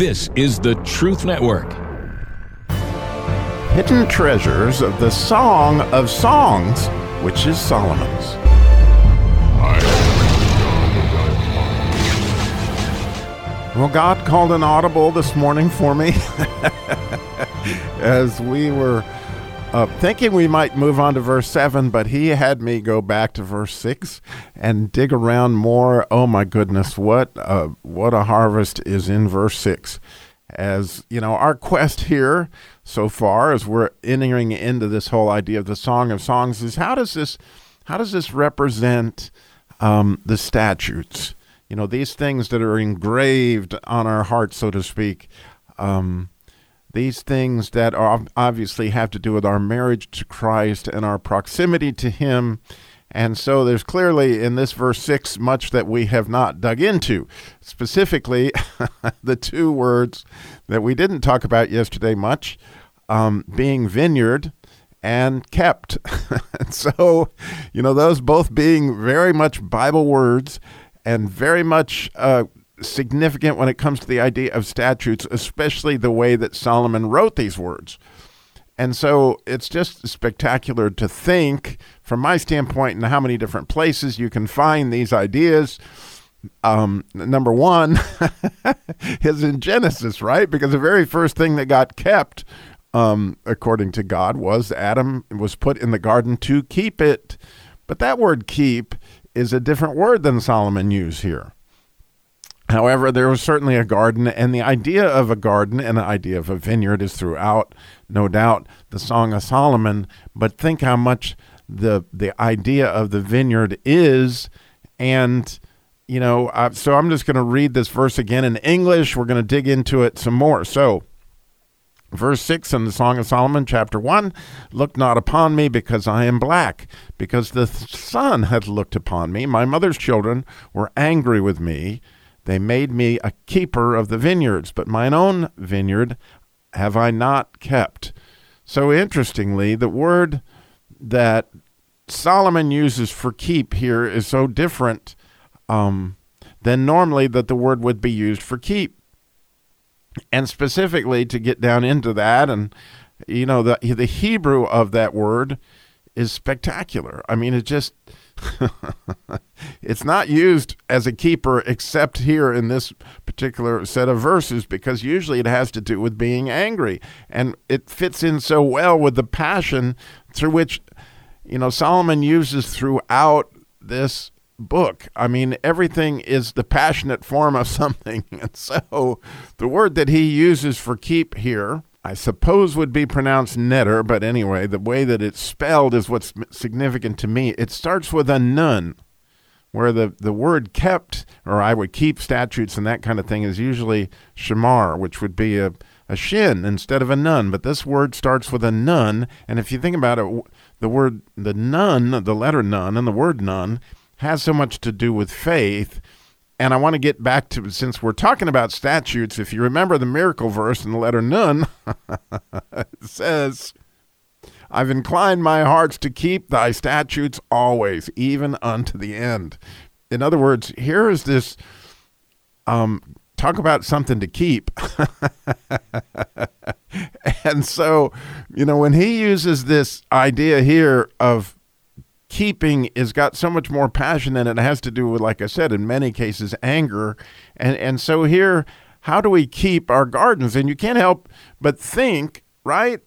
This is the Truth Network. Hidden treasures of the Song of Songs, which is Solomon's. Well, God called an audible this morning for me as we were uh, thinking we might move on to verse 7, but he had me go back to verse 6 and dig around more. Oh my goodness, what uh, what a harvest is in verse 6. As you know, our quest here so far as we're entering into this whole idea of the Song of Songs is how does this how does this represent um, the statutes? You know, these things that are engraved on our hearts, so to speak. Um, these things that are obviously have to do with our marriage to Christ and our proximity to Him. And so there's clearly in this verse 6 much that we have not dug into. Specifically, the two words that we didn't talk about yesterday much um, being vineyard and kept. and so, you know, those both being very much Bible words and very much uh, significant when it comes to the idea of statutes, especially the way that Solomon wrote these words. And so it's just spectacular to think, from my standpoint, in how many different places you can find these ideas. Um, number one is in Genesis, right? Because the very first thing that got kept, um, according to God, was Adam was put in the garden to keep it. But that word keep is a different word than Solomon used here. However, there was certainly a garden, and the idea of a garden and the idea of a vineyard is throughout, no doubt, the Song of Solomon. But think how much the the idea of the vineyard is, and you know. Uh, so I'm just going to read this verse again in English. We're going to dig into it some more. So. Verse 6 in the Song of Solomon, chapter 1 Look not upon me because I am black, because the sun hath looked upon me. My mother's children were angry with me. They made me a keeper of the vineyards, but mine own vineyard have I not kept. So interestingly, the word that Solomon uses for keep here is so different um, than normally that the word would be used for keep and specifically to get down into that and you know the the Hebrew of that word is spectacular. I mean it just it's not used as a keeper except here in this particular set of verses because usually it has to do with being angry and it fits in so well with the passion through which you know Solomon uses throughout this book. I mean, everything is the passionate form of something. And so the word that he uses for keep here, I suppose would be pronounced netter, but anyway, the way that it's spelled is what's significant to me. It starts with a nun, where the, the word kept, or I would keep statutes and that kind of thing, is usually shamar, which would be a, a shin instead of a nun. But this word starts with a nun. And if you think about it, the word, the nun, the letter nun, and the word nun has so much to do with faith. And I want to get back to, since we're talking about statutes, if you remember the miracle verse in the letter Nun, it says, I've inclined my hearts to keep thy statutes always, even unto the end. In other words, here is this um, talk about something to keep. and so, you know, when he uses this idea here of keeping is got so much more passion and it has to do with like i said in many cases anger. And and so here how do we keep our gardens? And you can't help but think right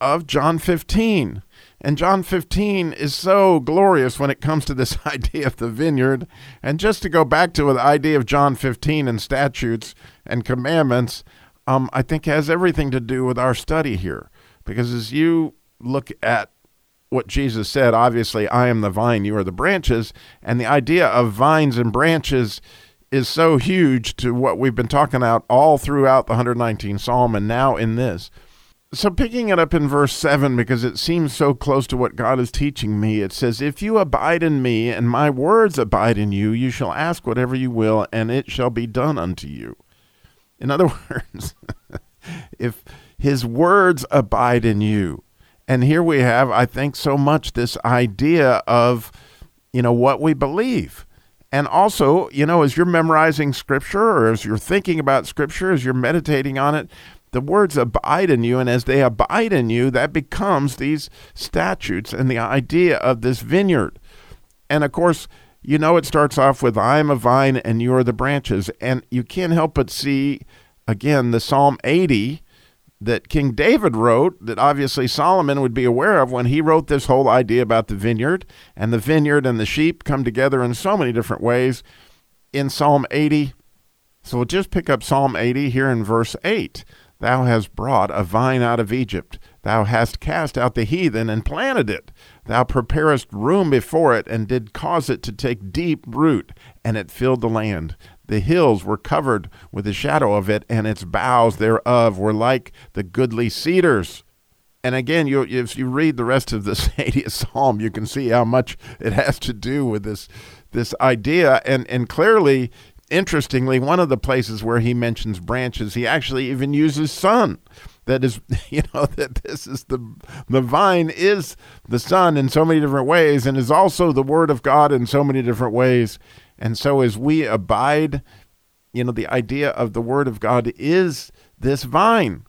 of john 15 and john 15 is so glorious when it comes to this idea of the vineyard. And just to go back to the idea of john 15 and statutes and commandments um, i think has everything to do with our study here. Because as you look at what Jesus said. Obviously, I am the vine, you are the branches. And the idea of vines and branches is so huge to what we've been talking about all throughout the 119th Psalm and now in this. So, picking it up in verse 7, because it seems so close to what God is teaching me, it says, If you abide in me, and my words abide in you, you shall ask whatever you will, and it shall be done unto you. In other words, if his words abide in you, and here we have, I think, so much this idea of, you know, what we believe. And also, you know, as you're memorizing scripture or as you're thinking about scripture, as you're meditating on it, the words abide in you. And as they abide in you, that becomes these statutes and the idea of this vineyard. And of course, you know, it starts off with, I am a vine and you are the branches. And you can't help but see, again, the Psalm 80 that King David wrote, that obviously Solomon would be aware of when he wrote this whole idea about the vineyard. And the vineyard and the sheep come together in so many different ways in Psalm 80. So we'll just pick up Psalm 80 here in verse 8. Thou hast brought a vine out of Egypt. Thou hast cast out the heathen and planted it. Thou preparest room before it, and did cause it to take deep root, and it filled the land. The hills were covered with the shadow of it, and its boughs thereof were like the goodly cedars. And again, you, if you read the rest of this 80th Psalm, you can see how much it has to do with this this idea. And and clearly, interestingly, one of the places where he mentions branches, he actually even uses son. That is, you know, that this is the the vine is the son in so many different ways, and is also the word of God in so many different ways. And so as we abide, you know, the idea of the word of God is this vine.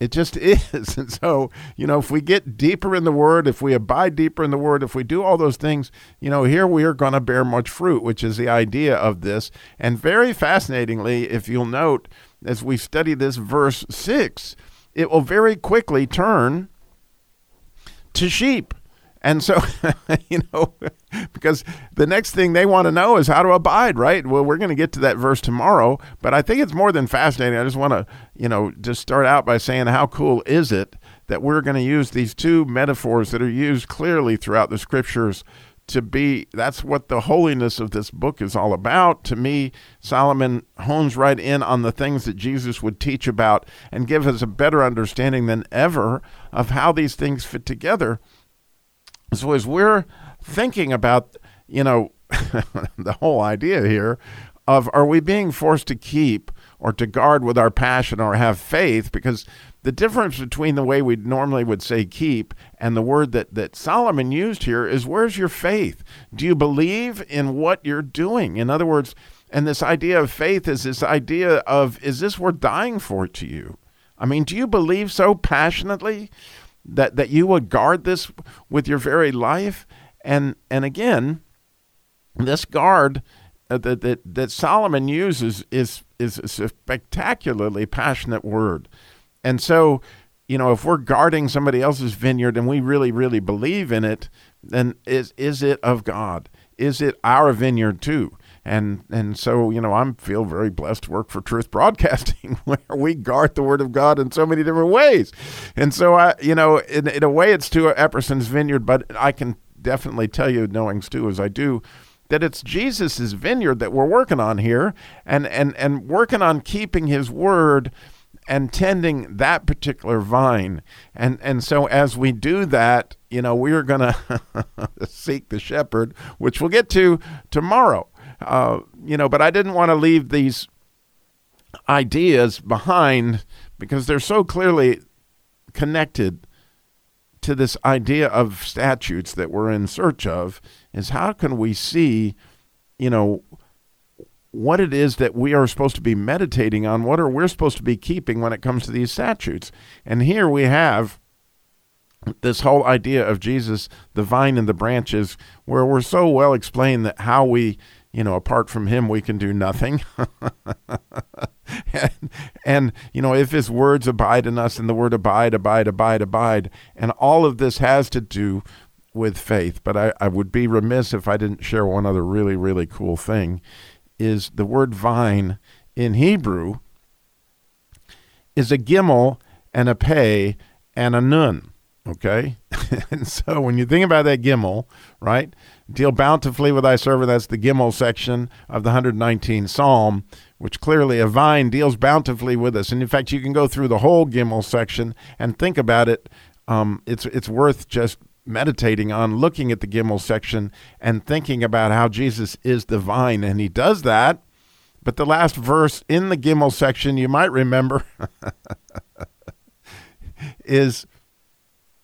It just is. And so, you know, if we get deeper in the word, if we abide deeper in the word, if we do all those things, you know, here we are going to bear much fruit, which is the idea of this. And very fascinatingly, if you'll note, as we study this verse 6, it will very quickly turn to sheep. And so, you know, because the next thing they want to know is how to abide, right? Well, we're going to get to that verse tomorrow, but I think it's more than fascinating. I just want to, you know, just start out by saying how cool is it that we're going to use these two metaphors that are used clearly throughout the scriptures to be that's what the holiness of this book is all about. To me solomon hones right in on the things that jesus would teach about and give us a better understanding than ever of how these things fit together. So as we're thinking about, you know, the whole idea here of are we being forced to keep or to guard with our passion or have faith? Because the difference between the way we normally would say keep and the word that, that Solomon used here is where's your faith? Do you believe in what you're doing? In other words, and this idea of faith is this idea of is this worth dying for to you? I mean, do you believe so passionately that that you would guard this with your very life and and again this guard uh, that, that that Solomon uses is is a spectacularly passionate word and so you know if we're guarding somebody else's vineyard and we really really believe in it then is is it of God is it our vineyard too and and so you know I feel very blessed to work for Truth Broadcasting, where we guard the Word of God in so many different ways. And so I, you know, in, in a way, it's Stu Epperson's vineyard, but I can definitely tell you, knowing Stu as I do, that it's Jesus's vineyard that we're working on here, and and and working on keeping His Word and tending that particular vine. And and so as we do that, you know, we're going to seek the shepherd, which we'll get to tomorrow. Uh, you know, but I didn't want to leave these ideas behind because they're so clearly connected to this idea of statutes that we're in search of is how can we see, you know, what it is that we are supposed to be meditating on, what are we supposed to be keeping when it comes to these statutes. And here we have this whole idea of Jesus, the vine and the branches, where we're so well explained that how we you know, apart from him, we can do nothing. and, and, you know, if his words abide in us and the word abide, abide, abide, abide, and all of this has to do with faith. But I, I would be remiss if I didn't share one other really, really cool thing is the word vine in Hebrew is a gimel and a pei and a nun. Okay? and so when you think about that gimel, right? Deal bountifully with thy servant. That's the Gimel section of the 119th Psalm, which clearly a vine deals bountifully with us. And in fact, you can go through the whole Gimel section and think about it. Um, it's it's worth just meditating on, looking at the Gimel section and thinking about how Jesus is the vine, and he does that. But the last verse in the Gimel section, you might remember, is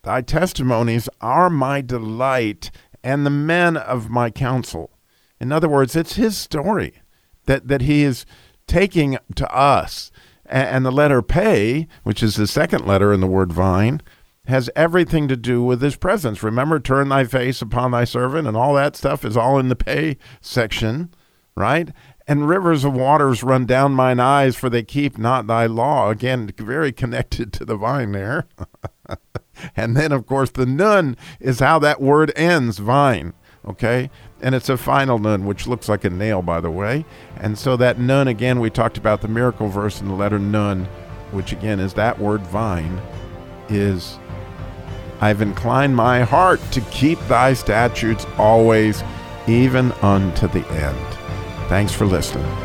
Thy testimonies are my delight, and the men of my counsel. In other words, it's his story that, that he is taking to us. And, the letter pay, which is the second letter in the word vine, has everything to do with his presence. Remember, turn thy face upon thy servant, and all that stuff is all in the pay section, right? And rivers of waters run down mine eyes, for they keep not thy law. Again, very connected to the vine there. and then, of course, the nun is how that word ends vine, okay? And it's a final nun, which looks like a nail, by the way. And so that nun, again, we talked about the miracle verse in the letter nun, which again is that word vine, is I've inclined my heart to keep thy statutes always, even unto the end. Thanks for listening.